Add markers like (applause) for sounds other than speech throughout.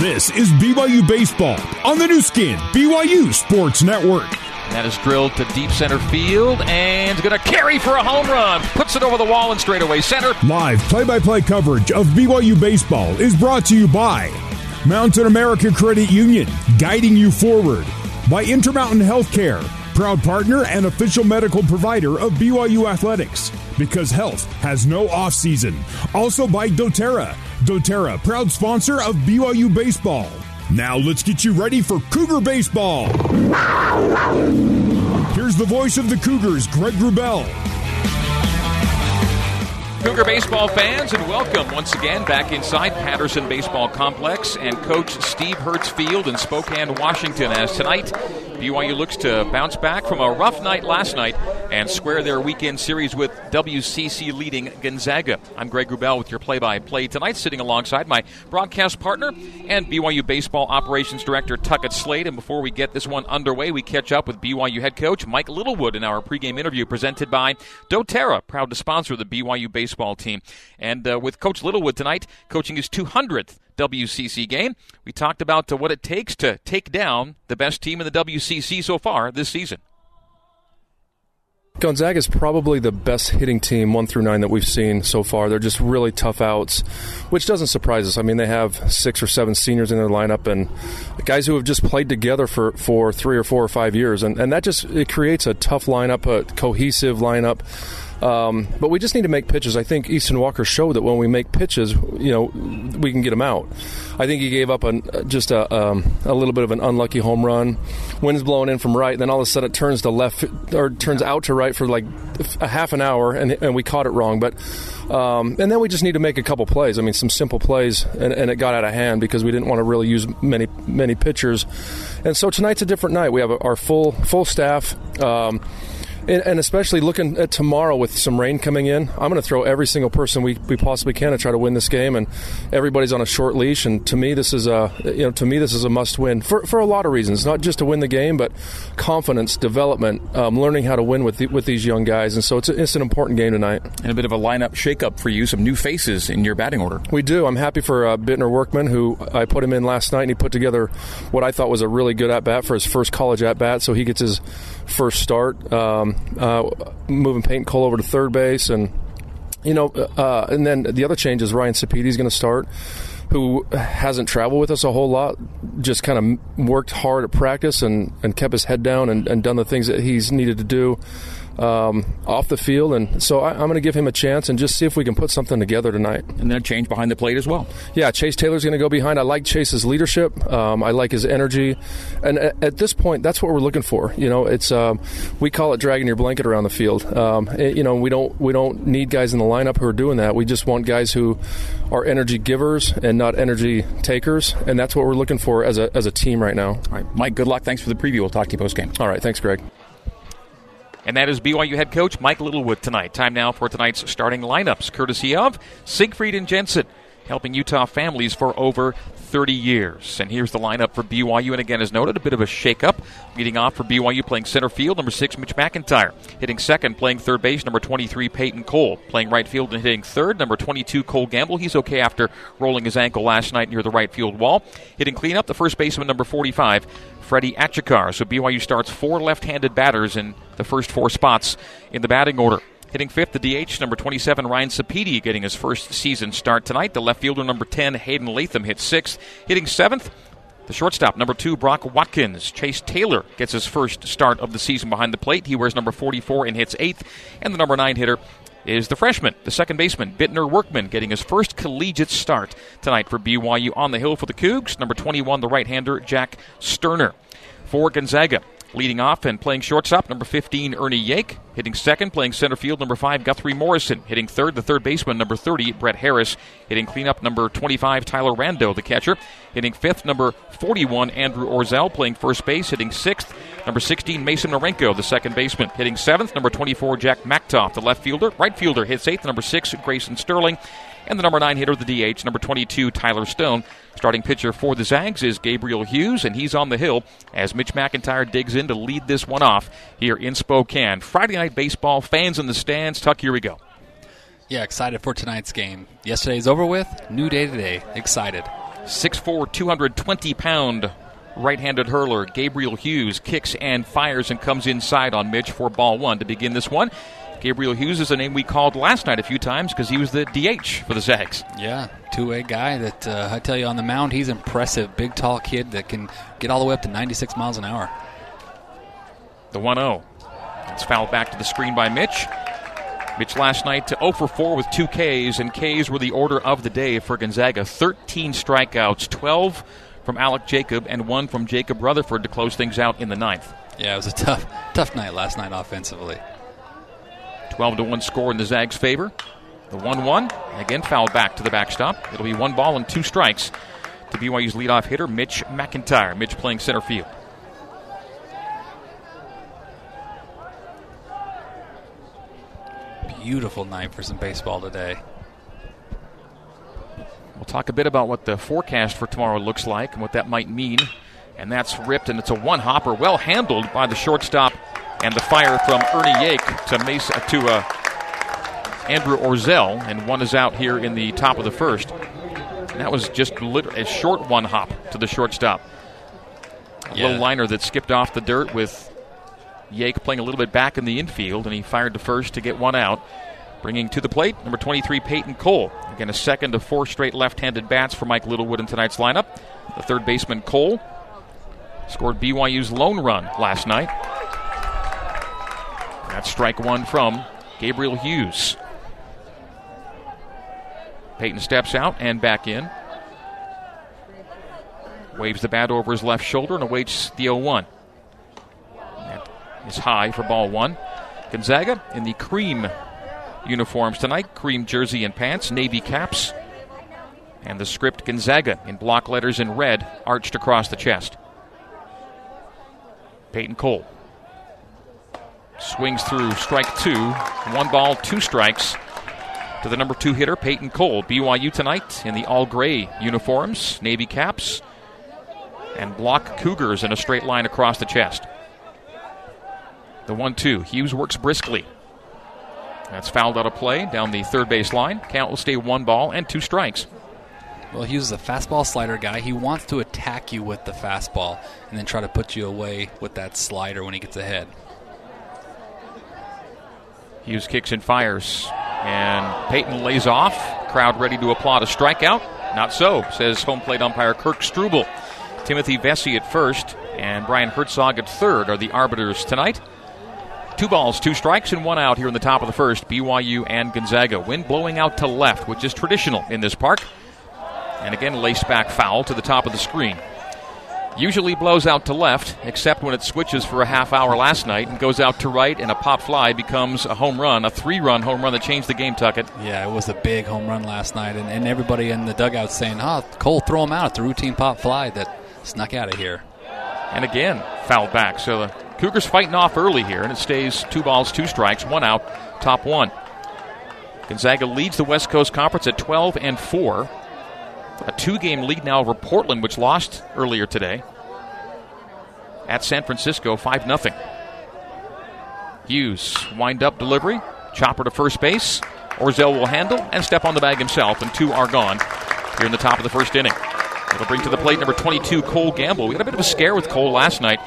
This is BYU Baseball on the Nu Skin, BYU Sports Network. That is drilled to deep center field and going to carry for a home run. Puts it over the wall and straightaway center. Live play by play coverage of BYU Baseball is brought to you by Mountain America Credit Union, guiding you forward. By Intermountain Healthcare, proud partner and official medical provider of BYU Athletics, because health has no off season. Also by doTERRA. doTERRA, proud sponsor of BYU Baseball. Now let's get you ready for Cougar Baseball. Here's the voice of the Cougars, Greg Wrubell. Cougar baseball fans, and welcome once again back inside Patterson Baseball Complex and Coach Steve Hertz Field in Spokane, Washington. As tonight, BYU looks to bounce back from a rough night last night and square their weekend series with WCC leading Gonzaga. I'm Greg Wrubell with your play-by-play tonight, sitting alongside my broadcast partner and BYU baseball operations director Tuckett Slade. And before we get this one underway, we catch up with BYU head coach Mike Littlewood in our pregame interview presented by doTERRA, proud to sponsor the BYU baseball team. And uh, with Coach Littlewood tonight, coaching his 200th WCC game. We talked about uh, what it takes to take down the best team in the WCC so far this season. Gonzaga is probably the best hitting team, one through nine, that we've seen so far. They're just really tough outs, which doesn't surprise us. I mean, they have six or seven seniors in their lineup and guys who have just played together for, for three or four or five years, and, and that just it creates a tough lineup, a cohesive lineup. Um, but we just need to make pitches. I think Easton Walker showed that when we make pitches, you know, we can get them out. I think he gave up an, just a, um, a little bit of an unlucky home run. Wind's blowing in from right, then all of a sudden it turns to left or turns out to right for like a half an hour, and, and we caught it wrong. But um, and then we just need to make a couple plays. I mean, some simple plays, and, and, it got out of hand because we didn't want to really use many many pitchers. And so tonight's a different night. We have our full full staff. Um, and, and, especially looking at tomorrow with some rain coming in, I'm going to throw every single person we, we possibly can to try to win this game. And everybody's on a short leash. And to me, this is a you know to me this is a must win for, for a lot of reasons. Not just to win the game, but confidence, development, um, learning how to win with the, with these young guys. And so it's a, it's an important game tonight. And a bit of a lineup shakeup for you, some new faces in your batting order. We do. I'm happy for uh, Bittner Workman, who I put him in last night, and he put together what I thought was a really good at bat for his first college at bat. So he gets his first start. Um, uh, moving Peyton Cole over to third base, and you know, uh, and then the other change is Ryan Sapiti is going to start, who hasn't traveled with us a whole lot, just kind of worked hard at practice and, and kept his head down and, and done the things that he's needed to do um, off the field. And so I, am going to give him a chance and just see if we can put something together tonight. And then change behind the plate as well. Yeah, Chase Taylor's going to go behind. I like Chase's leadership. Um, I like his energy. And at, at, this point, that's what we're looking for. You know, it's um, we call it dragging your blanket around the field. Um, it, you know, we don't we don't need guys in the lineup who are doing that. We just want guys who are energy givers and not energy takers. And that's what we're looking for as a as a team right now. All right, Mike. Good luck. Thanks for the preview. We'll talk to you post game. All right. Thanks, Greg. And that is BYU head coach Mike Littlewood tonight. Time now for tonight's starting lineups, courtesy of Siegfried and Jensen, helping Utah families for over 30 years. And here's the lineup for BYU. And again, as noted, a bit of a shakeup. Leading off for BYU, playing center field, number six, Mitch McIntyre. Hitting second, playing third base, number 23, Peyton Cole. Playing right field and hitting third, number 22, Cole Gamble. He's okay after rolling his ankle last night near the right field wall. Hitting cleanup, the first baseman, number 45, Freddie Achikar. So BYU starts four left handed batters in the first four spots in the batting order. Hitting fifth, the DH, number 27, Ryan Sapiti, getting his first season start tonight. The left fielder, number 10, Hayden Latham, hits sixth. Hitting seventh, the shortstop, number two, Brock Watkins. Chase Taylor gets his first start of the season behind the plate. He wears number 44 and hits eighth. And the number nine hitter is the freshman, the second baseman, Bittner Workman, getting his first collegiate start tonight for BYU on the hill for the Cougs. Number 21, the right hander, Jack Sterner. For Gonzaga, leading off and playing shortstop, number 15, Ernie Yake. Hitting second, playing center field, number 5, Guthrie Morrison. Hitting third, the third baseman, number 30, Brett Harris. Hitting cleanup, number 25, Tyler Rando, the catcher. Hitting fifth, number 41, Andrew Orzel, playing first base. Hitting sixth, number 16, Mason Norenko, the second baseman. Hitting seventh, number 24, Jack Machtolf, the left fielder. Right fielder hits eighth, number 6, Grayson Sterling. And the number 9 hitter, of the DH, number 22, Tyler Stone. Starting pitcher for the Zags is Gabriel Hughes, and he's on the hill as Mitch McIntyre digs in to lead this one off here in Spokane. Friday night baseball, fans in the stands. Tuck, here we go. Yeah, excited for tonight's game. Yesterday's over with, new day today. Excited. 6'4, 220 pound right handed hurler Gabriel Hughes kicks and fires and comes inside on Mitch for ball one to begin this one. Gabriel Hughes is a name we called last night a few times because he was the DH for the Zags. Yeah, two way guy that uh, I tell you on the mound, he's impressive. Big, tall kid that can get all the way up to 96 miles an hour. The 1 0. It's fouled back to the screen by Mitch. Mitch last night to 0 for 4 with two Ks, and Ks were the order of the day for Gonzaga. 13 strikeouts, 12 from Alec Jacob, and one from Jacob Rutherford to close things out in the ninth. Yeah, it was a tough, tough night last night offensively. 12 to 1 score in the Zags' favor. The 1 1, again fouled back to the backstop. It'll be one ball and two strikes to BYU's leadoff hitter, Mitch McIntyre. Mitch playing center field. Beautiful night for some baseball today. We'll talk a bit about what the forecast for tomorrow looks like and what that might mean. And that's ripped, and it's a one hopper, well handled by the shortstop and the fire from Ernie Yake to Mesa, to uh, Andrew Orzel, and one is out here in the top of the first. And that was just a short one hop to the shortstop. A yeah. little liner that skipped off the dirt with Yake playing a little bit back in the infield, and he fired to first to get one out. Bringing to the plate, number 23, Peyton Cole. Again, a second of four straight left handed bats for Mike Littlewood in tonight's lineup. The third baseman, Cole, scored BYU's lone run last night. That's strike one from Gabriel Hughes. Peyton steps out and back in. Waves the bat over his left shoulder and awaits the 0 1. That is high for ball one. Gonzaga in the cream uniforms tonight cream jersey and pants, navy caps, and the script Gonzaga in block letters in red arched across the chest. Peyton Cole Swings through strike two. One ball, two strikes to the number two hitter, Peyton Cole. BYU tonight in the all gray uniforms, navy caps, and block Cougars in a straight line across the chest. The 1 2. Hughes works briskly. That's fouled out of play down the third base line. Count will stay one ball and two strikes. Well, Hughes is a fastball slider guy. He wants to attack you with the fastball and then try to put you away with that slider when he gets ahead. Hughes kicks and fires. And Peyton lays off. Crowd ready to applaud a strikeout. Not so, says home plate umpire Kirk Struble. Timothy Vesey at first and Brian Herzog at third are the arbiters tonight. Two balls, two strikes, and one out here in the top of the first. BYU and Gonzaga. Wind blowing out to left, which is traditional in this park. And again, lace back foul to the top of the screen usually blows out to left, except when it switches for a half hour last night and goes out to right, and a pop fly becomes a home run, a three run home run that changed the game, Tuckett. Yeah, it was a big home run last night, and, and everybody in the dugout saying, oh, Cole, throw him out. It's a routine pop fly that snuck out of here. And again, fouled back. So the Cougars fighting off early here, and it stays two balls, two strikes, one out, top one. Gonzaga leads the West Coast Conference at 12 and 4. A two game lead now over Portland, which lost earlier today. At San Francisco, 5 0. Hughes, wind up delivery, chopper to first base. Orzel will handle and step on the bag himself, and two are gone here in the top of the first inning. It'll bring to the plate number 22, Cole Gamble. We had a bit of a scare with Cole last night.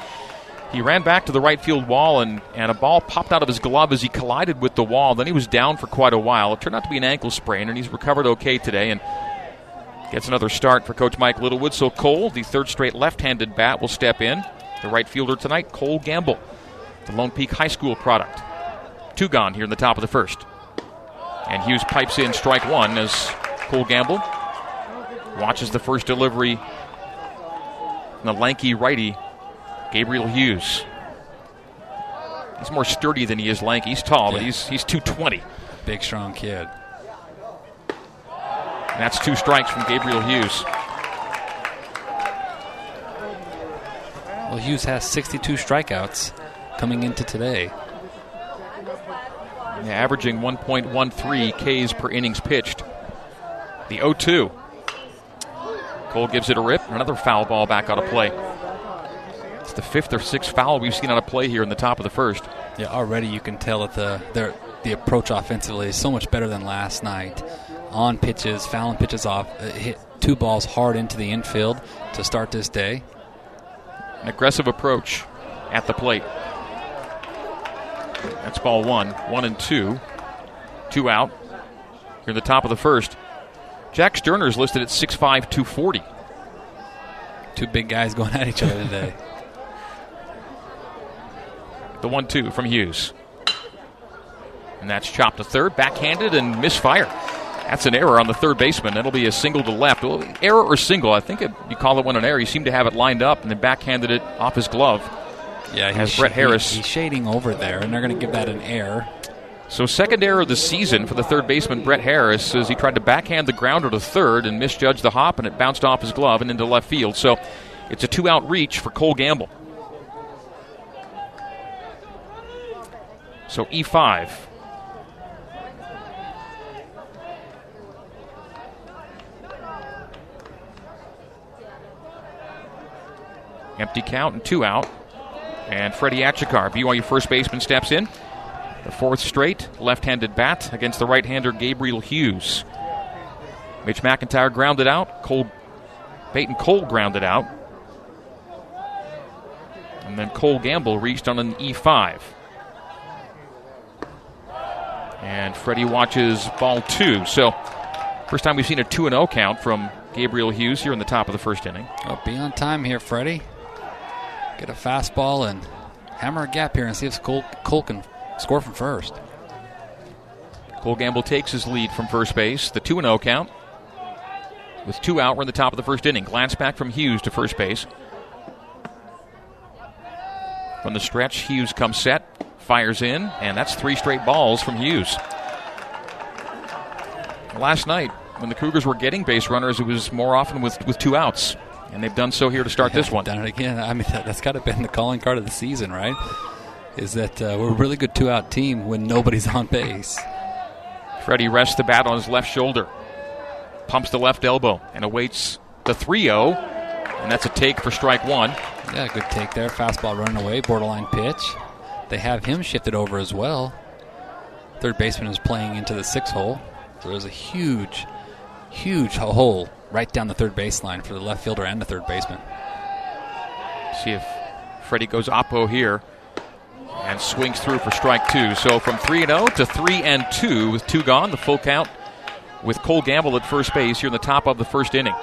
He ran back to the right field wall, and, and a ball popped out of his glove as he collided with the wall. Then he was down for quite a while. It turned out to be an ankle sprain, and he's recovered okay today. And Gets another start for Coach Mike Littlewood. So Cole, the third straight left handed bat, will step in. The right fielder tonight, Cole Gamble, the Lone Peak High School product. Two gone here in the top of the first. And Hughes pipes in strike one as Cole Gamble watches the first delivery. The lanky righty, Gabriel Hughes. He's more sturdy than he is lanky. He's tall, yeah. but he's he's 220. Big, strong kid. And that's two strikes from Gabriel Hughes. Well, Hughes has 62 strikeouts coming into today. Yeah, averaging 1.13 Ks per innings pitched. The 0 2. Cole gives it a rip. Another foul ball back out of play. It's the fifth or sixth foul we've seen out of play here in the top of the first. Yeah, already you can tell that the the approach offensively is so much better than last night on pitches, fouling pitches off, uh, hit, two balls hard into the infield to start this day. An aggressive approach at the plate. That's ball one. One and two. Two out. Here in the top of the first. Jack Sterner is listed at 6'5, 240. Two big guys (laughs) going at each other today. the one two from Hughes. And that's chopped to third, backhanded, and misfire. That's an error on the third baseman. That'll be a single to left. Well, error or single? I think it, you call it one an error. He seemed to have it lined up and then backhanded it off his glove. Yeah, as Brett Harris. He, he's shading over there, and they're going to give that an error. So, second error of the season for the third baseman, Brett Harris, as he tried to backhand the grounder to third and misjudged the hop, and it bounced off his glove and into left field. So, it's a two out reach for Cole Gamble. So, E5. Empty count and two out. And Freddie Achikar, BYU first baseman, steps in. The fourth straight left handed bat against the right hander Gabriel Hughes. Mitch McIntyre grounded out. Cole, Peyton Cole grounded out. And then Cole Gamble reached on an E5. And Freddie watches ball two. So, first time we've seen a 2 0 count from Gabriel Hughes here in the top of the first inning. Oh, be on time here, Freddie. Get a fastball and hammer a gap here and see if Cole, Cole can score from first. Cole Gamble takes his lead from first base. The 2 0 count. With two out, we're in the top of the first inning. Glance back from Hughes to first base. From the stretch, Hughes comes set, fires in, and that's three straight balls from Hughes. Last night, when the Cougars were getting base runners, it was more often with, with two outs. And they've done so here to start yeah, this one. Done it again. (laughs) I mean, that, has got to been the calling card of the season, right? Is that uh, we're a really good two out team when nobody's on base. Freddie rests the bat on his left shoulder, pumps the left elbow, and awaits the 3 0. And that's a take for strike one. Yeah, good take there. Fastball running away, borderline pitch. They have him shifted over as well. Third baseman is playing into the six hole. So there's a huge, huge hole right down the third baseline for the left fielder and the third baseman. See if Freddie goes oppo here and swings through for strike two. So from 3 and 0 to 3 and 2 with two gone, the full count with Cole Gamble at first base here in the top of the first inning.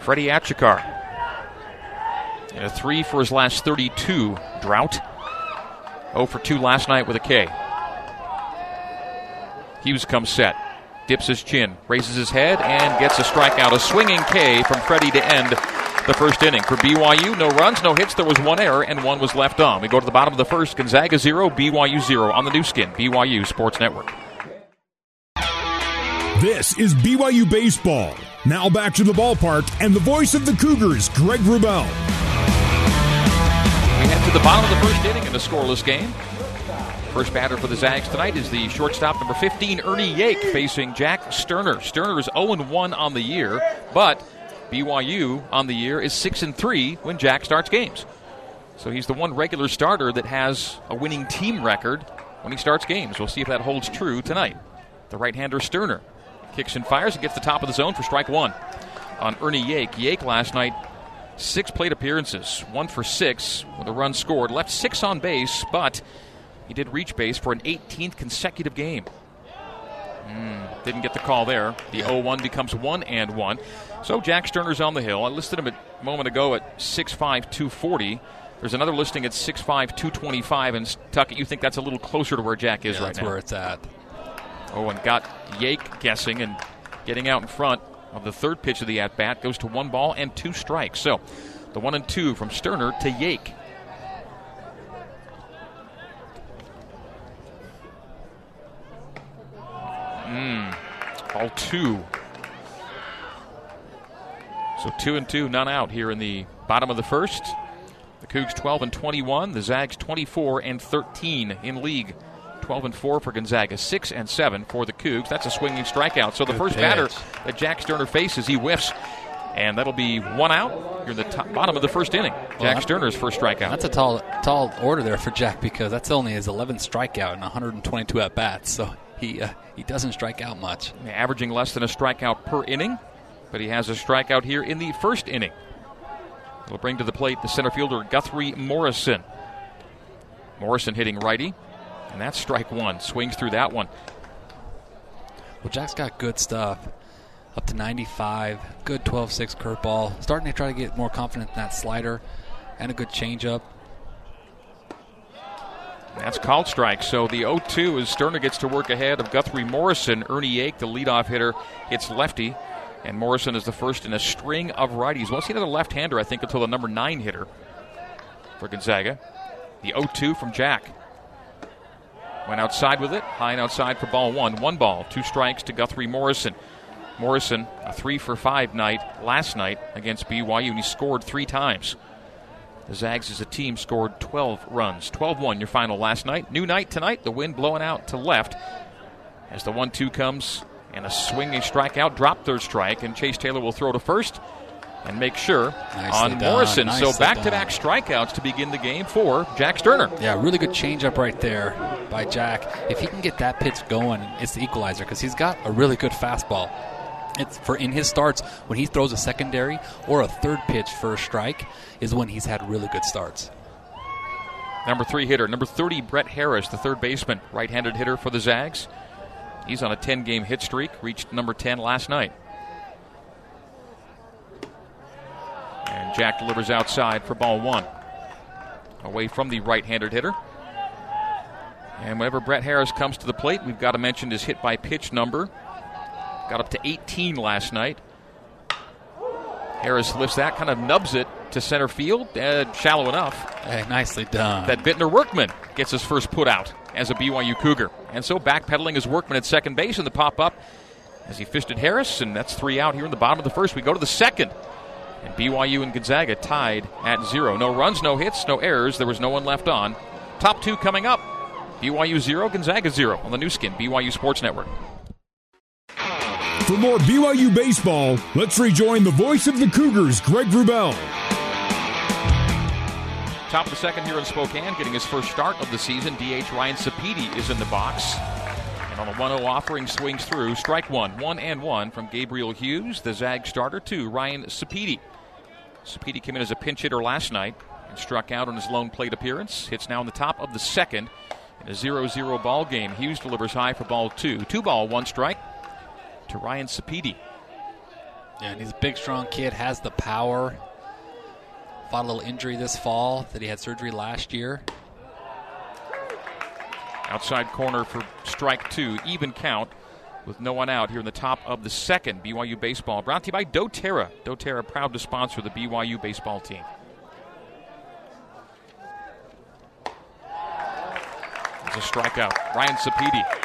Freddie Achikar. And a 3 for his last 32 drought. 0 for 2 last night with a K. Hughes comes set dips his chin, raises his head, and gets a strikeout. A swinging K from Freddie to end the first inning. For BYU, no runs, no hits. There was one error, and one was left on. We go to the bottom of the first. Gonzaga 0, BYU 0 on the Nu Skin, BYU Sports Network. This is BYU Baseball. Now back to the ballpark and the voice of the Cougars, Greg Wrubell. We head to the bottom of the first inning in a scoreless game. First batter for the Zags tonight is the shortstop number 15, Ernie Yake, facing Jack Sterner. Sterner is 0 1 on the year, but BYU on the year is 6 3 when Jack starts games. So he's the one regular starter that has a winning team record when he starts games. We'll see if that holds true tonight. The right hander Sterner kicks and fires and gets the top of the zone for strike one on Ernie Yake. Yake last night, six plate appearances, one for six with a run scored, left six on base, but he did reach base for an 18th consecutive game. Mm, didn't get the call there. The 0 1 becomes 1 and 1. So Jack Sterner's on the hill. I listed him a moment ago at 6'5, 240. There's another listing at 6'5, 225. And Tuckett, you think that's a little closer to where Jack is yeah, right that's now? That's where it's at. Oh, and got Yake guessing and getting out in front of the third pitch of the at bat. Goes to one ball and two strikes. So the one and two from Sterner to Yake. Mm, all two. So two and two, none out here in the bottom of the first. The Cougs 12 and 21. The Zags 24 and 13 in league. 12 and 4 for Gonzaga, 6 and 7 for the Cougs. That's a swinging strikeout. So the Good first pitch. batter that Jack Sterner faces, he whiffs. And that'll be one out. You're in the top, bottom of the first inning. Jack that- Sterner's first strikeout. That's a tall, tall order there for Jack because that's only his 11th strikeout and 122 at bats. So he uh, he doesn't strike out much. Averaging less than a strikeout per inning, but he has a strikeout here in the first inning. It'll bring to the plate the center fielder Guthrie Morrison. Morrison hitting righty, and that's strike one. Swings through that one. Well, Jack's got good stuff. Up to 95, good 12 6 curveball. Starting to try to get more confident in that slider, and a good changeup. That's called strike. So the 0 2 as Sterner gets to work ahead of Guthrie Morrison. Ernie Yake, the leadoff hitter, hits lefty. And Morrison is the first in a string of righties. Won't see another left hander, I think, until the number nine hitter for Gonzaga. The 0 2 from Jack. Went outside with it, high and outside for ball one. One ball, two strikes to Guthrie Morrison. Morrison, a three for five night last night against BYU, and he scored three times. The Zags as a team scored 12 runs. 12 1 your final last night. New night tonight, the wind blowing out to left as the 1 2 comes and a swinging strikeout, drop third strike, and Chase Taylor will throw to first and make sure Nicely on. Morrison. So back to back strikeouts to begin the game for Jack Sterner. Yeah, really good changeup right there by Jack. If he can get that pitch going, it's the equalizer because he's got a really good fastball. It's for in his starts when he throws a secondary or a third pitch for a strike is when he's had really good starts. Number three hitter, number 30, Brett Harris, the third baseman, right handed hitter for the Zags. He's on a 10 game hit streak, reached number 10 last night. And Jack delivers outside for ball one. Away from the right handed hitter. And whenever Brett Harris comes to the plate, we've got to mention his hit by pitch number. Got up to 18 last night. Harris lifts that, kind of nubs it to center field, uh, shallow enough Hey, nicely done. that Bittner Workman gets his first put out as a BYU Cougar. And so backpedaling his Workman at second base in the pop up as he fished at Harris, and that's three out here in the bottom of the first. We go to the second. And BYU and Gonzaga tied at zero. No runs, no hits, no errors. There was no one left on. Top two coming up. BYU zero, Gonzaga zero on the Nu Skin, BYU Sports Network. For more BYU baseball, let's rejoin the voice of the Cougars, Greg Wrubell. Top of the second here in Spokane, getting his first start of the season. DH Ryan Sapedi is in the box. And on a 1 0 offering, swings through. Strike one. One and one from Gabriel Hughes, the Zag starter, to Ryan Sapedi. Sapedi came in as a pinch hitter last night and struck out on his lone plate appearance. Hits now in the top of the second in a 0 0 ball game. Hughes delivers high for ball two. Two ball, one strike to Ryan Sapedi. Yeah, and he's a big, strong kid, has the power. Fought a little injury this fall that he had surgery last year. Outside corner for strike two, even count with no one out here in the top of the second. BYU baseball brought to you by doTERRA. doTERRA proud to sponsor the BYU baseball team. It's a strikeout. Ryan Sapedi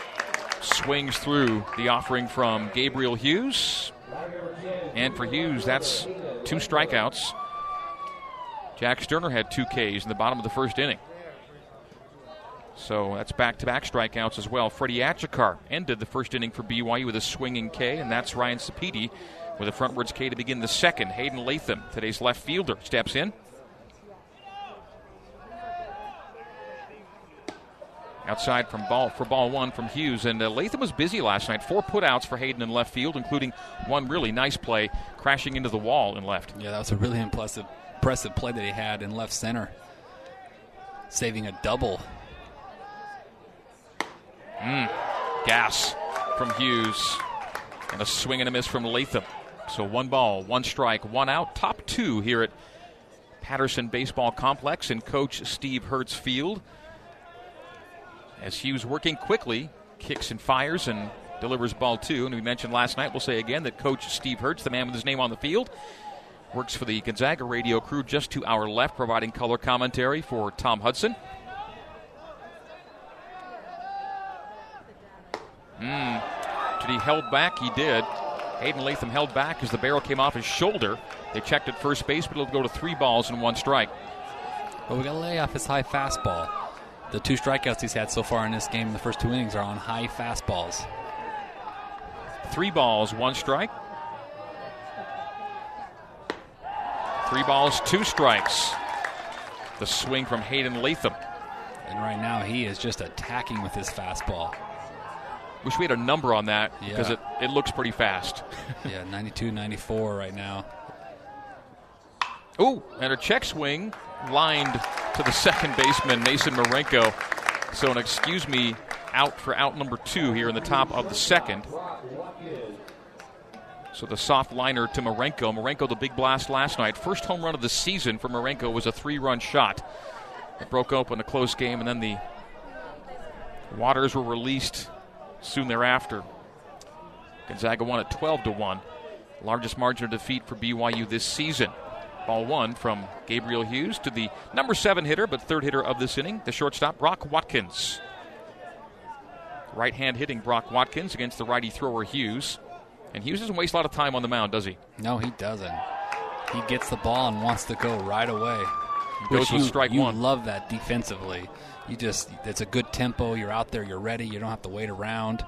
swings through the offering from Gabriel Hughes. And for Hughes, that's two strikeouts. Jack Sterner had two Ks in the bottom of the first inning. So that's back to back strikeouts as well. Freddie Achikar ended the first inning for BYU with a swinging K, and that's Ryan Sapedi with a frontwards K to begin the second. Hayden Latham, today's left fielder, steps in. Outside from ball for ball one from Hughes, and uh, Latham was busy last night. Four putouts for Hayden in left field, including one really nice play crashing into the wall in left. Yeah, that was a really impressive, impressive play that he had in left center, saving a double. Gas from Hughes. And a swing and a miss from Latham. So one ball, one strike, one out. Top two here at Patterson Baseball Complex and Coach Steve Hertz Field. As Hughes working quickly, kicks and fires and delivers ball two. And we mentioned last night, we'll say again, that Coach Steve Hertz, the man with his name on the field, works for the Gonzaga radio crew just to our left, providing color commentary for Tom Hudson. Hmm. Did he held back? He did. Hayden Latham held back as the barrel came off his shoulder. They checked at first base, but it'll go to three balls and one strike. But we got to lay off his high fastball. The two strikeouts he's had so far in this game in the first two innings are on high fastballs. Three balls, one strike. Three balls, two strikes. The swing from Hayden Latham. And right now he is just attacking with his fastball. Wish we had a number on that because Yeah. it, it looks pretty fast. (laughs) Yeah, 92, 94 right now. Ooh, and a check swing lined to the second baseman, Mason Marenko. So an excuse me out for out number two here in the top of the second. So the soft liner to Marenko. Marenko, the big blast last night. First home run of the season for Marenko was a three run shot. It broke open a close game, and then the Waters were released soon thereafter. Gonzaga won at 12 to 1. Largest margin of defeat for BYU this season. Ball one from Gabriel Hughes to the number seven hitter, but third hitter of this inning, the shortstop, Brock Watkins. Right hand hitting Brock Watkins against the righty thrower Hughes. And Hughes doesn't waste a lot of time on the mound, does he? No, he doesn't. He gets the ball and wants to go right away. Goes Which with you, strike you one. love that defensively. You just it's a good tempo. You're out there. You're ready. You don't have to wait around.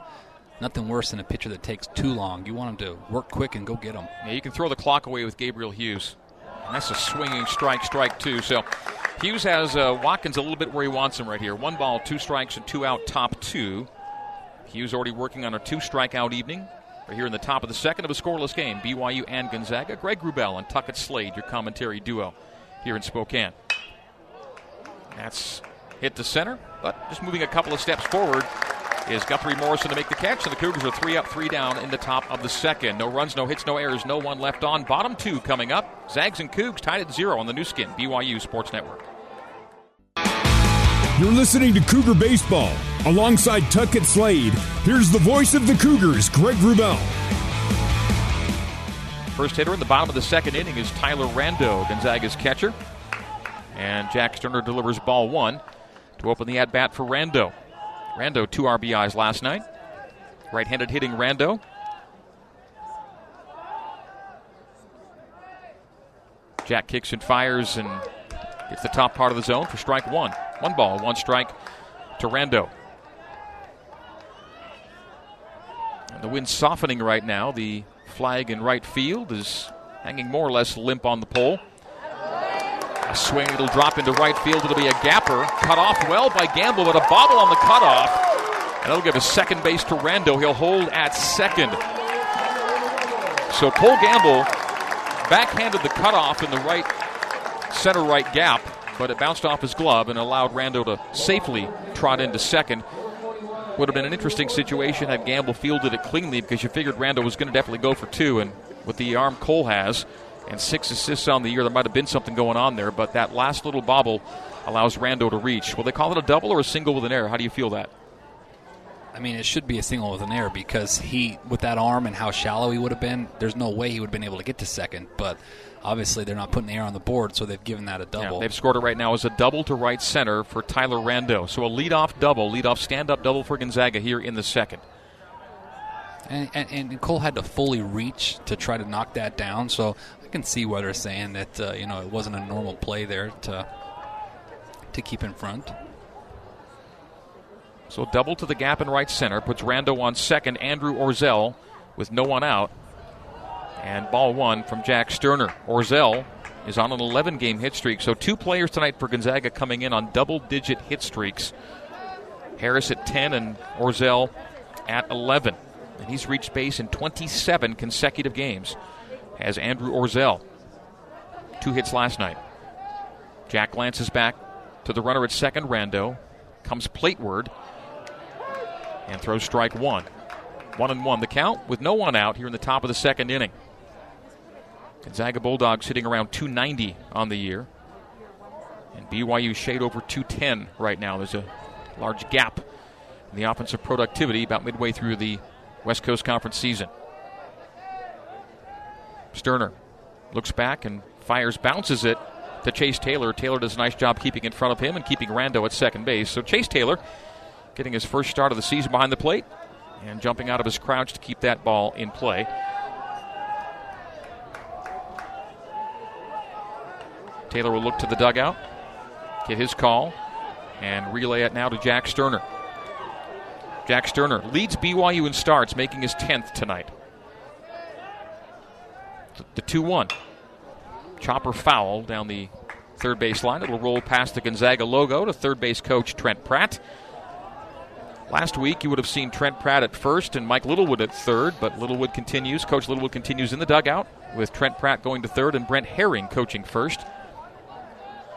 Nothing worse than a pitcher that takes too long. You want him to work quick and go get him. Yeah, you can throw the clock away with Gabriel Hughes. That's a swinging strike, strike two. So Hughes has uh, Watkins a little bit where he wants him right here. One ball, two strikes, and two out, top two. Hughes already working on a two strikeout evening. We're here in the top of the second of a scoreless game. BYU and Gonzaga. Greg Wrubell and Tuckett Slade, your commentary duo here in Spokane. That's hit to center, but just moving a couple of steps forward is Guthrie Morrison to make the catch, and the Cougars are three up, three down in the top of the second. No runs, no hits, no errors, no one left on. Bottom two coming up. Zags and Cougs tied at zero on the Nu Skin, BYU Sports Network. You're listening to Cougar Baseball. Alongside Tuckett Slade, here's the voice of the Cougars, Greg Wrubell. First hitter in the bottom of the second inning is Tyler Rando, Gonzaga's catcher. And Jack Sterner delivers ball one to open the at bat for Rando. Rando, two RBIs last night. Right handed hitting Rando. Jack kicks and fires and gets the top part of the zone for strike one. One ball, one strike to Rando. And the wind's softening right now. The flag in right field is hanging more or less limp on the pole. A swing, it'll drop into right field. It'll be a gapper. Cut off well by Gamble, but a bobble on the cutoff. And it'll give a second base to Rando. He'll hold at second. So Cole Gamble backhanded the cutoff in the right center right gap, but it bounced off his glove and allowed Rando to safely trot into second. Would have been an interesting situation had Gamble fielded it cleanly because you figured Rando was going to definitely go for two, and with the arm Cole has and six assists on the year, there might have been something going on there. But that last little bobble allows Rando to reach. Will they call it a double or a single with an error? How do you feel that? I mean, it should be a single with an error because he, with that arm and how shallow he would have been, there's no way he would have been able to get to second. But obviously, they're not putting the error on the board, so they've given that a Yeah, double. they've scored it right now as a double to right center for Tyler Rando. So a leadoff double, leadoff stand up double for Gonzaga here in the second. And, and, and Cole had to fully reach to try to knock that down. So can see why they're saying that uh, you know it wasn't a normal play there to to keep in front. So double to the gap in right center puts Rando on second. Andrew Orzel with no one out. And ball one from Jack Sterner. Orzel is on an 11 game hit streak. So two players tonight for Gonzaga coming in on double digit hit streaks. Harris at 10 and Orzel at 11. And he's reached base in 27 consecutive games as Andrew Orzel. Two hits last night. Jack glances back to the runner at second. Rando comes plateward and throws strike one. One and one the count with no one out here in the top of the second inning. Gonzaga Bulldogs sitting around 290 on the year. And BYU shade over 210 right now. There's a large gap in the offensive productivity about midway through the West Coast Conference season. Sterner looks back and fires, bounces it to Chase Taylor. Taylor does a nice job keeping in front of him and keeping Rando at second base. So Chase Taylor getting his first start of the season behind the plate and jumping out of his crouch to keep that ball in play. Taylor will look to the dugout, get his call, and relay it now to Jack Sterner. Jack Sterner leads BYU in starts, making his 10th tonight. The 2 1. Chopper foul down the third base line. It'll roll past the Gonzaga logo to third base coach Trent Pratt. Last week, you would have seen Trent Pratt at first and Mike Littlewood at third, but Littlewood continues. Coach Littlewood continues in the dugout with Trent Pratt going to third and Brent Herring coaching first.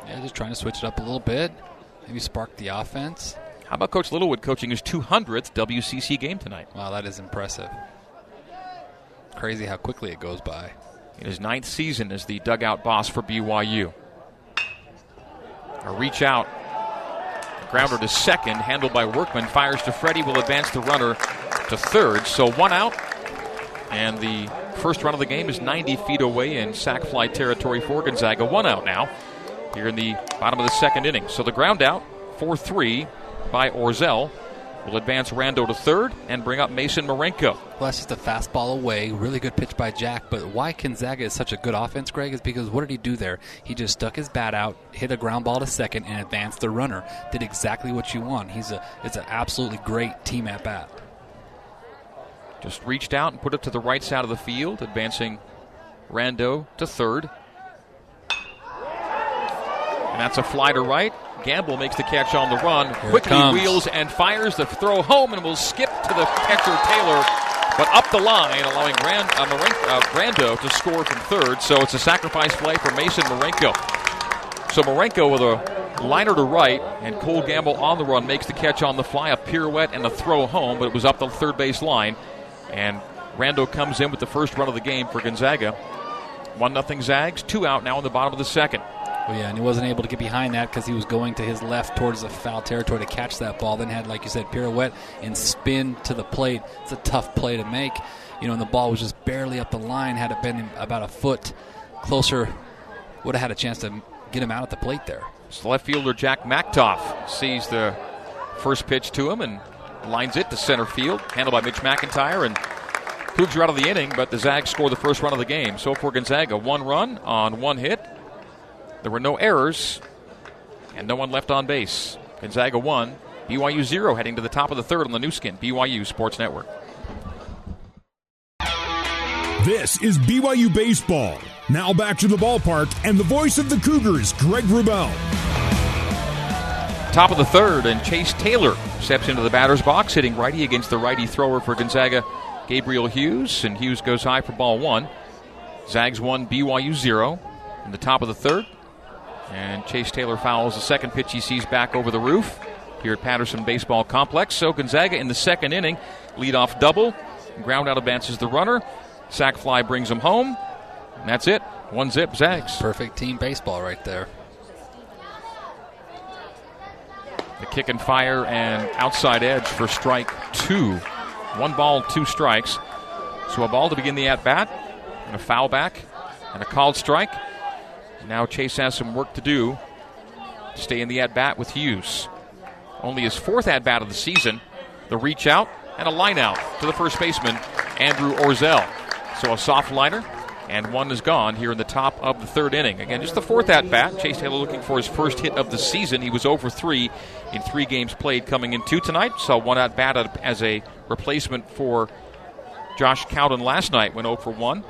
Yeah, just trying to switch it up a little bit. Maybe spark the offense. How about Coach Littlewood coaching his 200th WCC game tonight? Wow, that is impressive. Crazy how quickly it goes by. In his ninth season as the dugout boss for BYU. A reach out. Grounder to second, handled by Workman. Fires to Freddie, will advance the runner to third. So one out. And the first run of the game is 90 feet away in sac fly territory for Gonzaga. One out now here in the bottom of the second inning. So the ground out, 4 3 by Orzel. Will advance Rando to third and bring up Mason Marenko. Well, that's just a fastball away. Really good pitch by Jack. But why Gonzaga is such a good offense, Greg, is because what did he do there? He just stuck his bat out, hit a ground ball to second, and advanced the runner. Did exactly what you want. He's a it's an absolutely great team at bat. Just reached out and put it to the right side of the field, advancing Rando to third. And that's a fly to right. Gamble makes the catch on the run. Here Quickly wheels and fires the throw home and will skip to the catcher Taylor, but up the line, allowing Rand, uh, uh, Rando to score from third. So it's a sacrifice play for Mason Marenko. So Marenko with a liner to right, and Cole Gamble on the run makes the catch on the fly, a pirouette and a throw home, but it was up the third base line. And Rando comes in with the first run of the game for Gonzaga. 1 0 Zags, two out now in the bottom of the second. Well, yeah, and he wasn't able to get behind that because he was going to his left towards the foul territory to catch that ball. Then had, like you said, pirouette and spin to the plate. It's a tough play to make. You know, and the ball was just barely up the line. Had it been about a foot closer, would have had a chance to get him out at the plate there. So left fielder Jack Machtolf sees the first pitch to him and lines it to center field, handled by Mitch McIntyre, and proves you out of the inning. But the Zags score the first run of the game. So for Gonzaga, one run on one hit. There were no errors and no one left on base. Gonzaga 1, BYU 0 heading to the top of the third on the Nu Skin, BYU Sports Network. This is BYU Baseball. Now back to the ballpark and the voice of the Cougars, Greg Wrubell. Top of the third, and Chase Taylor steps into the batter's box, hitting righty against the righty thrower for Gonzaga, Gabriel Hughes, and Hughes goes high for ball one. Zags 1, BYU 0 in the top of the third. And Chase Taylor fouls the second pitch he sees back over the roof here at Patterson Baseball Complex. So Gonzaga in the second inning, leadoff double, ground out advances the runner, sac fly brings him home, and that's it. One zip, Zags. Perfect team baseball right there. The kick and fire and outside edge for strike two. One ball, two strikes. So a ball to begin the at bat, and a foul back, and a called strike. Now Chase has some work to do to stay in the at bat with Hughes. Only his fourth at bat of the season. The reach out and a line out to the first baseman, Andrew Orzel. So a soft liner, and one is gone here in the top of the third inning. Again, just the fourth at bat. Chase Taylor looking for his first hit of the season. He was over three in three games played coming into tonight. Saw one at bat as a replacement for Josh Cowden last night, went 0 for 1.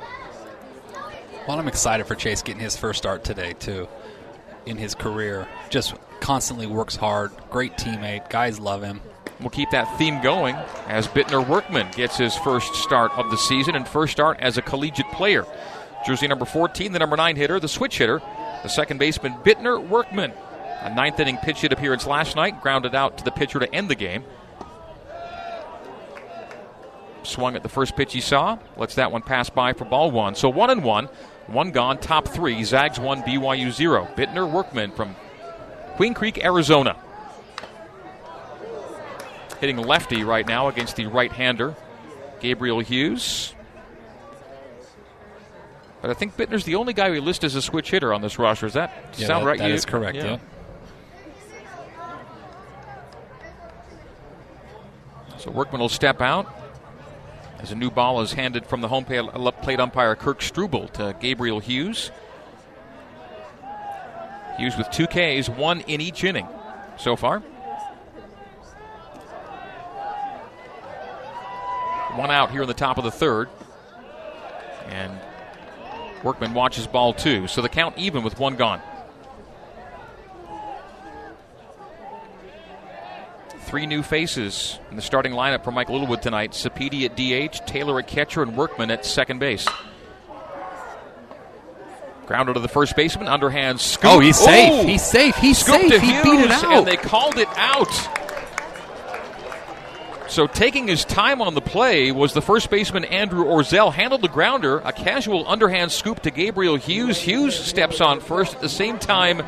Well, I'm excited for Chase getting his first start today, too, in his career. Just constantly works hard, great teammate. Guys love him. We'll keep that theme going as Bittner Workman gets his first start of the season and first start as a collegiate player. Jersey number 14, the number 9 hitter, the switch hitter, the second baseman Bittner Workman. A ninth inning pitch hit appearance last night, grounded out to the pitcher to end the game. Swung at the first pitch he saw, lets that one pass by for ball one. So one and one, one gone, top three. Zags one, BYU zero. Bittner Workman from Queen Creek, Arizona. Hitting lefty right now against the right hander, Gabriel Hughes. But I think Bittner's the only guy we list as a switch hitter on this roster. Does that yeah, sound that, right? That you? is correct, yeah. yeah. So Workman will step out as a new ball is handed from the home plate umpire Kirk Struble to Gabriel Hughes. Hughes with two Ks, one in each inning so far. One out here in the top of the third. And Workman watches ball two. So the count even with one gone. Three new faces in the starting lineup for Mike Littlewood tonight Sapedi at DH, Taylor at catcher, and Workman at second base. Grounded to the first baseman, underhand scoop. Oh, he's safe. He's safe. He's Scoop safe. He Hughes, beat it out. and they called it out. So taking his time on the play was the first baseman Andrew Orzel. Handled the grounder, a casual underhand scoop to Gabriel Hughes. Hughes steps on first at the same time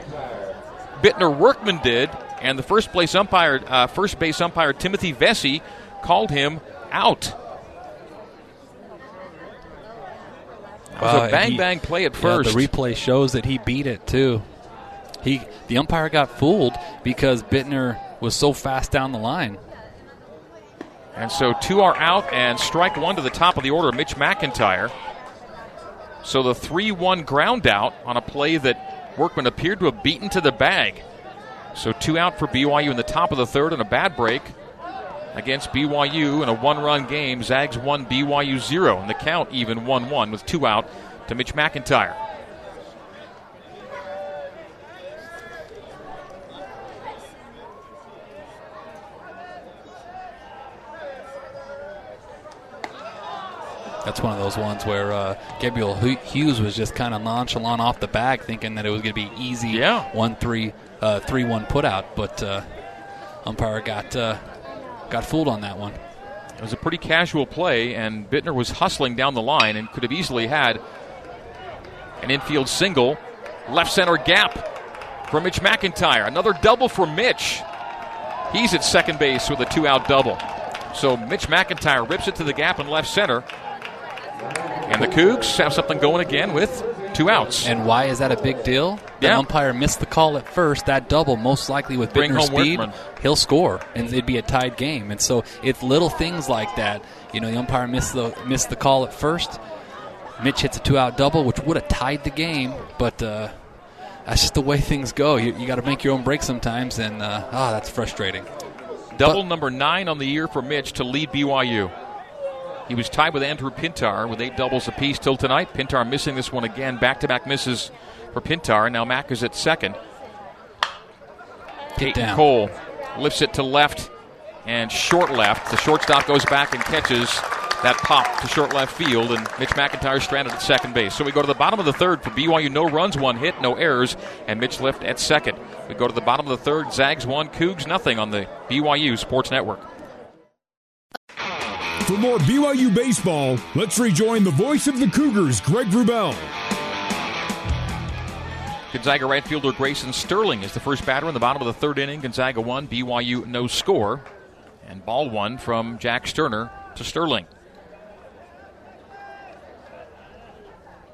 Bittner Workman did, and the first place umpire, uh, first base umpire Timothy Vesey, called him out. It was a bang he- bang play at Yeah, first. the replay shows that he beat it too. He the umpire got fooled because Bittner was so fast down the line. And so two are out, and strike one to the top of the order, Mitch McIntyre. So the 3 1 ground out on a play that Workman appeared to have beaten to the bag. So two out for BYU in the top of the third, and a bad break against BYU in a one run game. Zags 1, BYU 0, and the count even 1 1 with two out to Mitch McIntyre. That's one of those ones where uh, Gabriel Hu- Hughes was just kind of nonchalant off the bag, thinking that it was going to be easy. Yeah. one three uh, three one put out, but uh, umpire got uh, got fooled on that one. It was a pretty casual play, and Bittner was hustling down the line and could have easily had an infield single, left center gap for Mitch McIntyre. Another double for Mitch. He's at second base with a two out double. So Mitch McIntyre rips it to the gap in left center. And the Cougs have something going again with two outs. And why is that a big deal? The Yeah. umpire missed the call at first. That double, most likely with Bring speed, Workman. he'll score, and it'd be a tied game. And so it's little things like that. You know, the umpire missed the missed the call at first. Mitch hits a two-out double, which would have tied the game, but uh, that's just the way things go. You, you got to make your own break sometimes, and uh, ah, that's frustrating. Double number nine on the year for Mitch to lead BYU. He was tied with Andrew Pintar with eight doubles apiece till tonight. Pintar missing this one again. Back to back misses for Pintar. Now Mack is at second. Peyton. Cole lifts it to left and short left. The shortstop goes back and catches that pop to short left field, and Mitch McIntyre stranded at second base. So we go to the bottom of the third for BYU. No runs, one hit, no errors, and Mitch left at second. We go to the bottom of the third. Zags one, Cougs nothing on the BYU Sports Network. For more BYU baseball, let's rejoin the voice of the Cougars, Greg Wrubell. Gonzaga right fielder Grayson Sterling is the first batter in the bottom of the third inning. Gonzaga one, BYU no score. And ball one from Jack Sterner to Sterling.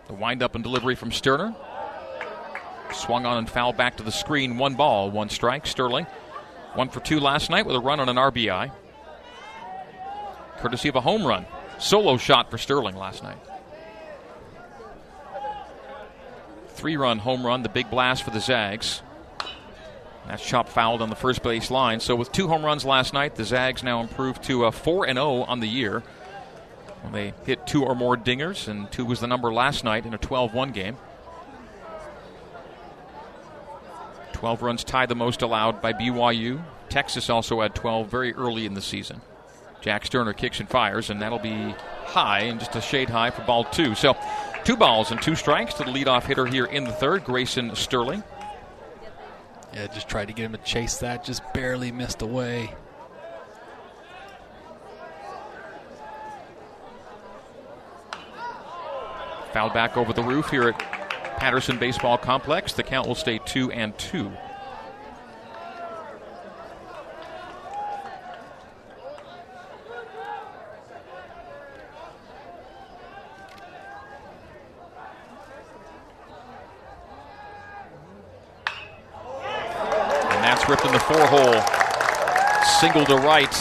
The windup and delivery from Sterner. Swung on and fouled back to the screen. One ball, one strike. Sterling. One for two last night with a run on an RBI. Courtesy of a home run. Solo shot for Sterling last night. Three run home run, the big blast for the Zags. That's chopped fouled on the first base line. So with two home runs last night, the Zags now improved to a 4 and 0 on the year. When they hit two or more dingers, and two was the number last night in a 12 1 game. 12 runs tied the most allowed by BYU. Texas also had 12 very early in the season. Jack Sterner kicks and fires, and that'll be high and just a shade high for ball two. So, two balls and two strikes to the leadoff hitter here in the third, Grayson Sterling. Yeah, just tried to get him to chase that, just barely missed away. Fouled back over the roof here at Patterson Baseball Complex. The count will stay two and two. And that's ripped in the four hole. Single to right.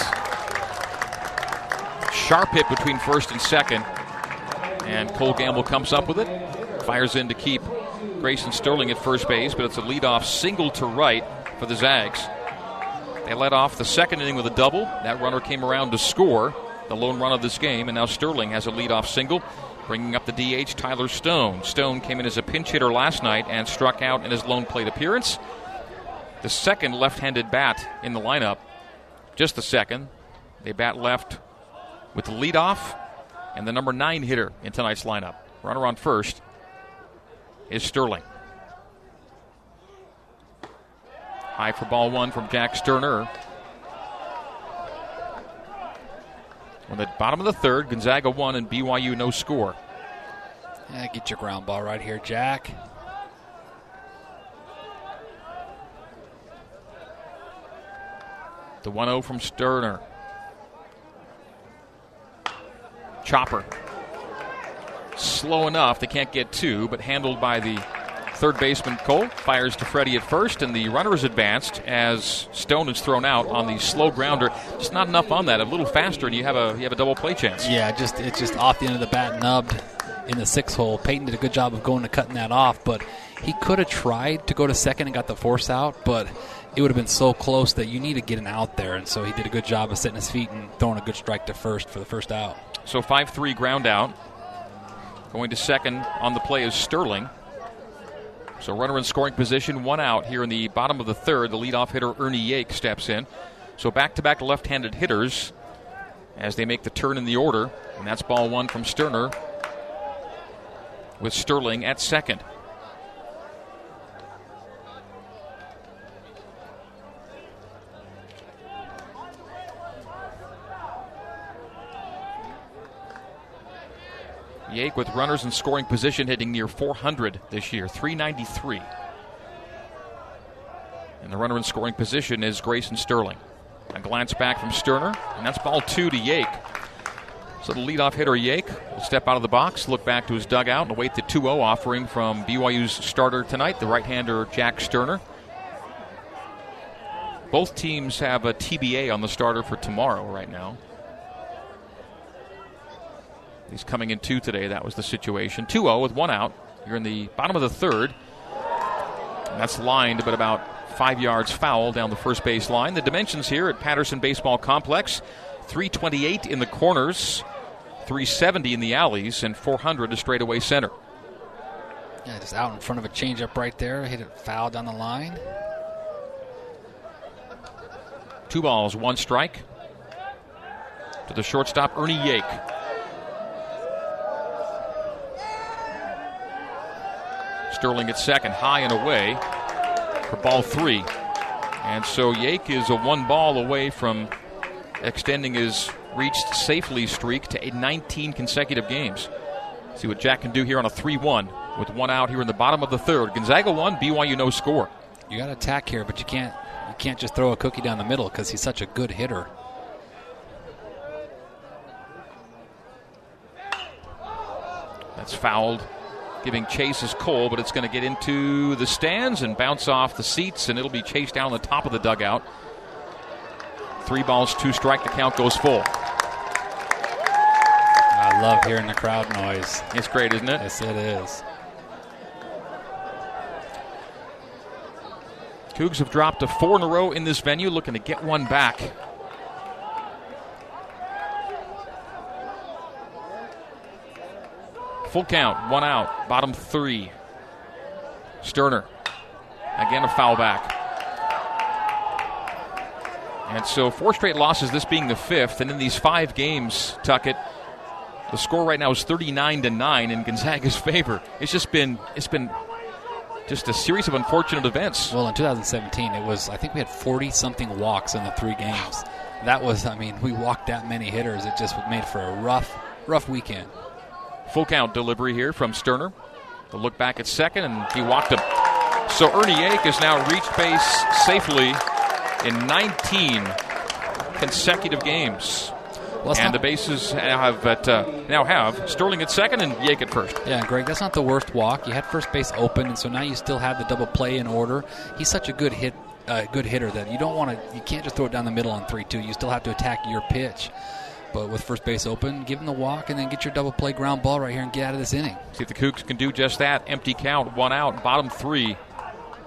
Sharp hit between first and second. And Cole Gamble comes up with it. Fires in to keep Grayson Sterling at first base, but it's a leadoff single to right for the Zags. They led off the second inning with a double. That runner came around to score, the lone run of this game, and now Sterling has a leadoff single, bringing up the DH Tyler Stone. Stone came in as a pinch hitter last night and struck out in his lone plate appearance. The second left handed bat in the lineup just a second. They bat left with the leadoff and the number nine hitter in tonight's lineup. Runner on first is Sterling. High for ball one from Jack Sterner. On the bottom of the third, Gonzaga one and BYU no score. Yeah, get your ground ball right here, Jack. The 1 0 from Sterner. Chopper. Slow enough, they can't get two, but handled by the third baseman Cole. Fires to Freddie at first, and the runner is advanced as Stone is thrown out on the slow grounder. Just not enough on that. A little faster, and you have a you have a double play chance. Yeah, just it's just off the end of the bat, nubbed in the six hole. Peyton did a good job of going to cutting that off, but he could have tried to go to second and got the force out, but it would have been so close that you need to get an out there. And so he did a good job of setting his feet and throwing a good strike to first for the first out. So 5 3 ground out. Going to second on the play is Sterling. So runner in scoring position, one out here in the bottom of the third. The leadoff hitter Ernie Yake steps in. So back to back left handed hitters as they make the turn in the order. And that's ball one from Sterner with Sterling at second. Yake with runners in scoring position hitting near 400 this year, 393. And the runner in scoring position is Grayson Sterling. A glance back from Sterner, and that's ball two to Yake. So the leadoff hitter Yake will step out of the box, look back to his dugout, and await the 2 0 offering from BYU's starter tonight, the right hander Jack Sterner. Both teams have a TBA on the starter for tomorrow right now. He's coming in two today. That was the situation. 2 0 with one out. You're in the bottom of the third. And that's lined, but about five yards foul down the first base line. The dimensions here at Patterson Baseball Complex 328 in the corners, 370 in the alleys, and 400 to straightaway center. Yeah, just out in front of a changeup right there. Hit it foul down the line. Two balls, one strike. To the shortstop, Ernie Yake. Sterling at second, high and away for ball three. And so Yake is a one ball away from extending his reached safely streak to 19 consecutive games. See what Jack can do here on a 3 1 with one out here in the bottom of the third. Gonzaga one, BYU no score. You got to attack here, but you can't you can't just throw a cookie down the middle because he's such a good hitter. That's fouled giving chase is Cole, but it's going to get into the stands and bounce off the seats, and it'll be chased down the top of the dugout. Three balls, two strike. The count goes full. I love hearing the crowd noise. It's great, isn't it? Yes, it is. Cougs have dropped a four in a row in this venue, looking to get one back. Full count, one out, bottom three. Sterner. Again, a foul back. And so, four straight losses, this being the fifth. And in these five games, Tuckett, the score right now is 39 to 9 in Gonzaga's (laughs) favor. It's just been, it's been just a series of unfortunate events. Well, in 2017, it was, I think we had 40 something walks in the three games. That was, I mean, we walked that many hitters. It just made for a rough, rough weekend. Full count delivery here from Sterner. The look back at second, and he walked him. So Ernie Yake has now reached base safely in 19 consecutive games. Well, and the bases have at, uh, now have Sterling at second and Yake at first. Yeah, Greg, that's not the worst walk. You had first base open, and so now you still have the double play in order. He's such a good hit, uh, good hitter that you don't want to. You can't just throw it down the middle on three-two. You still have to attack your pitch. But with first base open, give him the walk and then get your double play ground ball right here and get out of this inning. See if the Cougs can do just that. Empty count, one out, bottom three.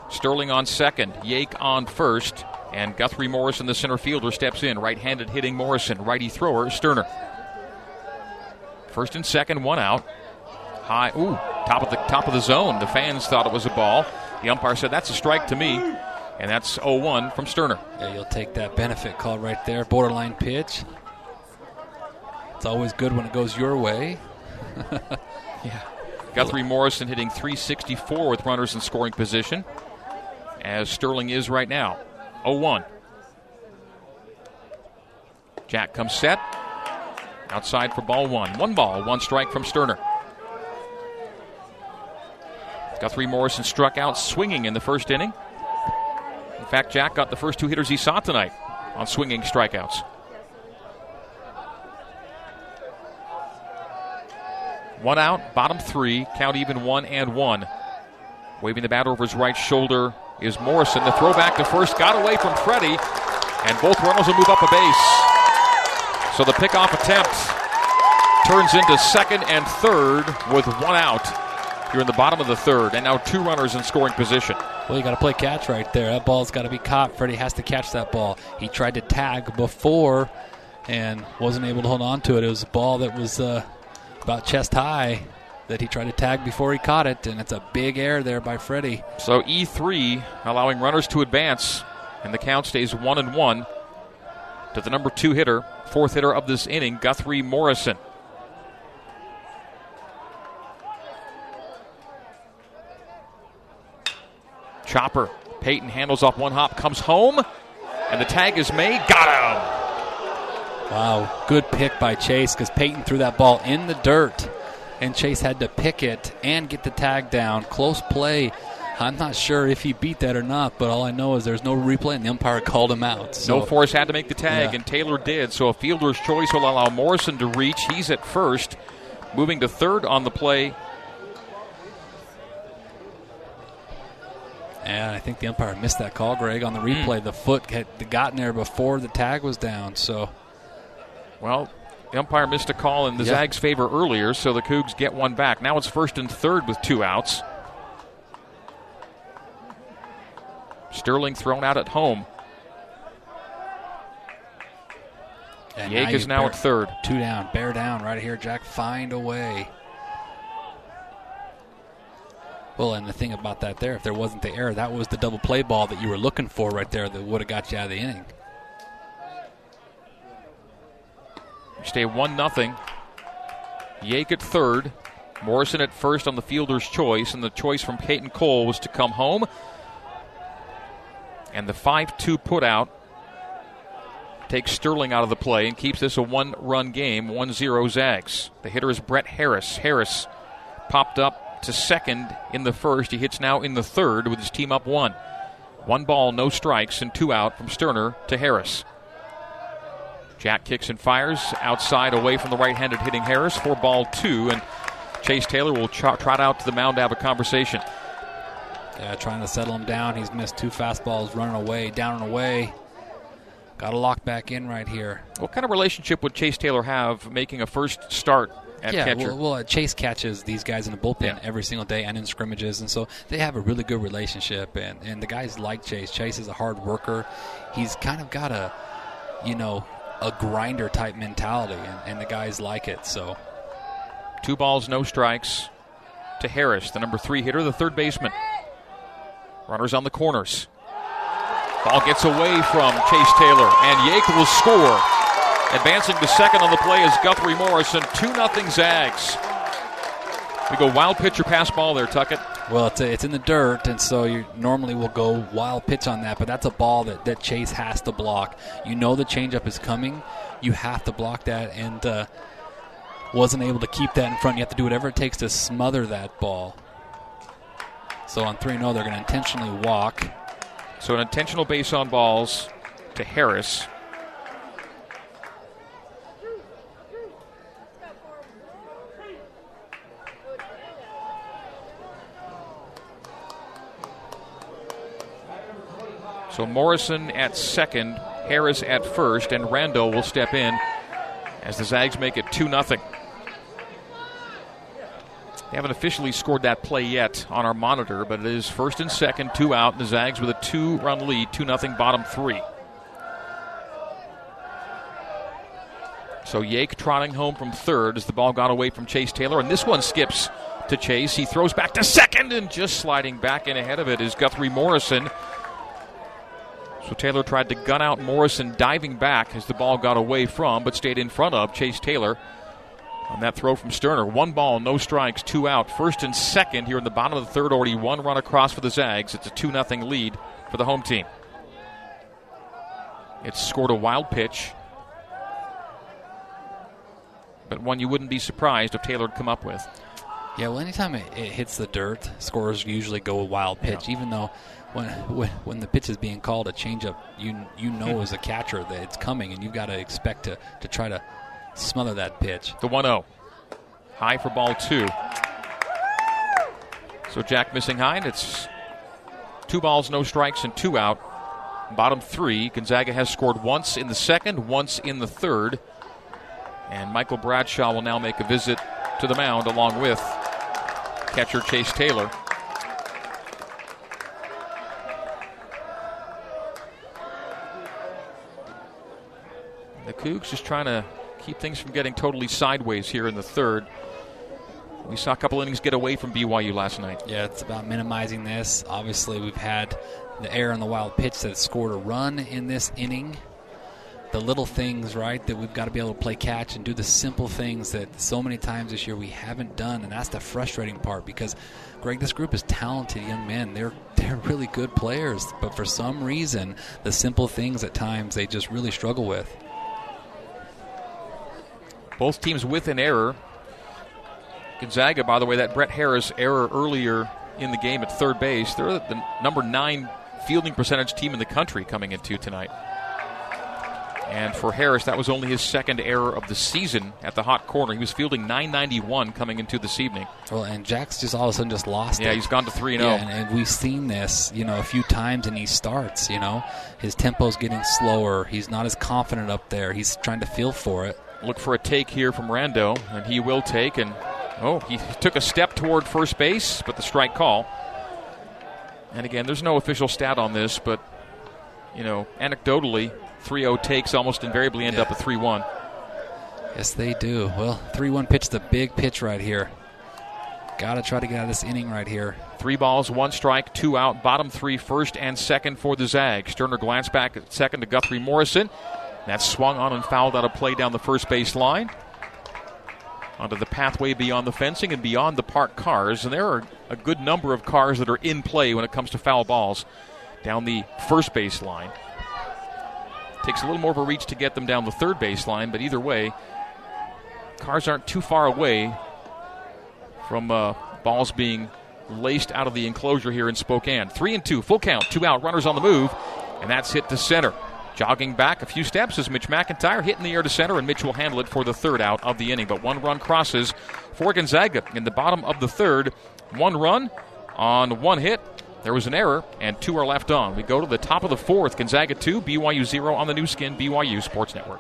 Sterling on second, Yake on first, and Guthrie Morrison, the center fielder, steps in. Right handed hitting Morrison, righty thrower Sterner. First and second, one out. High, ooh, top of the top of the zone. The fans thought it was a ball. The umpire said that's a strike to me. And that's 0 1 from Sterner. Yeah, you'll take that benefit call right there. Borderline pitch. It's always good when it goes your way. (laughs) yeah. Guthrie Morrison hitting 364 with runners in scoring position, as Sterling is right now. 0 1. Jack comes set. Outside for ball one. One ball, one strike from Sterner. Guthrie Morrison struck out swinging in the first inning. In fact, Jack got the first two hitters he saw tonight on swinging strikeouts. One out, bottom three, count even one and one. Waving the bat over his right shoulder is Morrison. The throwback to first got away from Freddie, and both runners will move up a base. So the pickoff attempt turns into second and third with one out here in the bottom of the third, and now two runners in scoring position. Well, you got to play catch right there. That ball's got to be caught. Freddie has to catch that ball. He tried to tag before and wasn't able to hold on to it. It was a ball that was uh, about chest high that he tried to tag before he caught it, and it's a big error there by Freddie. So E3 allowing runners to advance, and the count stays one and one to the number two hitter, fourth hitter of this inning, Guthrie Morrison. Chopper. Peyton handles off one hop, comes home, and the tag is made. Got him. Wow, good pick by Chase because Peyton threw that ball in the dirt, and Chase had to pick it and get the tag down. Close play. I'm not sure if he beat that or not, but all I know is there's no replay, and the umpire called him out. So. No force had to make the tag, yeah. and Taylor did. So a fielder's choice will allow Morrison to reach. He's at first, moving to third on the play. And I think the umpire missed that call, Greg, on the hmm. replay. Mm. The foot had gotten there before the tag was down. So well, the umpire missed a call in the yep. Zags' favor earlier, so the Cougs get one back. Now it's first and third with two outs. Sterling thrown out at home. And Yake now is now bear, at third. Two down, bear down right here, Jack. Find a way. Well, and the thing about that there, if there wasn't the error, that was the double play ball that you were looking for right there that would have got you out of the inning. Stay 1 0. Yake at third. Morrison at first on the fielder's choice, and the choice from Peyton Cole was to come home. And the 5 2 put out takes Sterling out of the play and keeps this a one run game, 1 0 Zags. The hitter is Brett Harris. Harris popped up to second in the first. He hits now in the third with his team up one. One ball, no strikes, and two out from Sterner to Harris. Jack kicks and fires outside away from the right handed hitting Harris for ball two. And Chase Taylor will trot out to the mound to have a conversation. Yeah, trying to settle him down. He's missed two fastballs running away, down and away. Got to lock back in right here. What kind of relationship would Chase Taylor have making a first start at yeah, catcher? Well, well uh, Chase catches these guys in the bullpen yeah. every single day and in scrimmages, and so they have a really good relationship. And, and the guys like Chase. Chase is a hard worker. He's kind of got a, you know, a grinder type mentality, and, and the guys like it. So, two balls, no strikes to Harris, the number three hitter, the third baseman. Runners on the corners. Ball gets away from Chase Taylor, and Yake will score. Advancing to second on the play is Guthrie Morrison. 2 0 Zags. We go wild pitcher pass ball there, Tuckett. Well, it's, a, it's in the dirt, and so you normally will go wild pitch on that, but that's a ball that, that Chase has to block. You know the changeup is coming. You have to block that, and uh, wasn't able to keep that in front. You have to do whatever it takes to smother that ball. So on 3 0, they're going to intentionally walk. So an intentional base on balls to Harris. So Morrison at second, Harris at first, and Rando will step in as the Zags make it 2 0. They haven't officially scored that play yet on our monitor, but it is first and second, two out, and the Zags with a two run lead, 2 0 bottom three. So Yake trotting home from third as the ball got away from Chase Taylor, and this one skips to Chase. He throws back to second, and just sliding back in ahead of it is Guthrie Morrison So Taylor tried to gun out Morrison diving back as the ball got away from, but stayed in front of Chase Taylor on that throw from Sterner. One ball, no strikes, two out. First and second here in the bottom of the third, already one run across for the Zags. It's a 2 0 lead for the home team. It's scored a wild pitch, but one you wouldn't be surprised if Taylor had come up with. Yeah, well, anytime it, it hits the dirt, scorers usually go with wild pitch, yeah. even though when, when when the pitch is being called a changeup, you you know hmm. as a catcher that it's coming, and you've got to expect to, to try to smother that pitch. The 1 0. High for ball two. So Jack missing high, and it's two balls, no strikes, and two out. Bottom three. Gonzaga has scored once in the second, once in the third. And Michael Bradshaw will now make a visit to the mound along with catcher Chase Taylor. Cougs just trying to keep things from getting totally sideways here in the third. We saw a couple innings get away from BYU last night. Yeah, it's about minimizing this. Obviously, we've had the error on the wild pitch that scored a run in this inning. The little things, right, that we've got to be able to play catch and do the simple things that so many times this year we haven't done, and that's the frustrating part because, Greg, this group is talented young men. They're (laughs) they're really good players, but for some reason, the simple things at times they just really struggle with. Both teams with an error. Gonzaga, by the way, that Brett Harris error earlier in the game at third base. They're the number nine fielding percentage team in the country coming into tonight. And for Harris, that was only his second error of the season at the hot corner. He was fielding 991 coming into this evening. Well, and Jack's just all of a sudden just lost yeah, it. he's gone to 3 0. Yeah, and, we've seen this, you know, a few times in these starts, you know. His tempo's getting slower. He's not as confident up there. He's trying to feel for it. Look for a take here from Rando, and he will take. And, oh, he took a step toward first base, but the strike call. And again, there's no official stat on this, but, you know, anecdotally, 3 0 takes almost invariably end yeah. up a 3 1. Yes, they do. Well, 3 1 pitch, the big pitch right here. Got to try to get out of this inning right here. Three balls, one strike, two out. Bottom three, first and second for the Zags. Sterner glance back at second to Guthrie Morrison. That's swung on and fouled out of play down the first base line. Onto the pathway beyond the fencing and beyond the parked cars. And there are a good number of cars that are in play when it comes to foul balls down the first base line. Takes a little more of a reach to get them down the third baseline, but either way, cars aren't too far away from uh, balls being laced out of the enclosure here in Spokane. Three and two, full count, two out, runners on the move, and that's hit to center. Jogging back a few steps is Mitch McIntyre, hitting the air to center, and Mitch will handle it for the third out of the inning. But one run crosses for Gonzaga in the bottom of the third. One run on one hit, there was an error, and two are left on. We go to the top of the fourth. Gonzaga 2, BYU 0 on the Nu Skin, BYU Sports Network.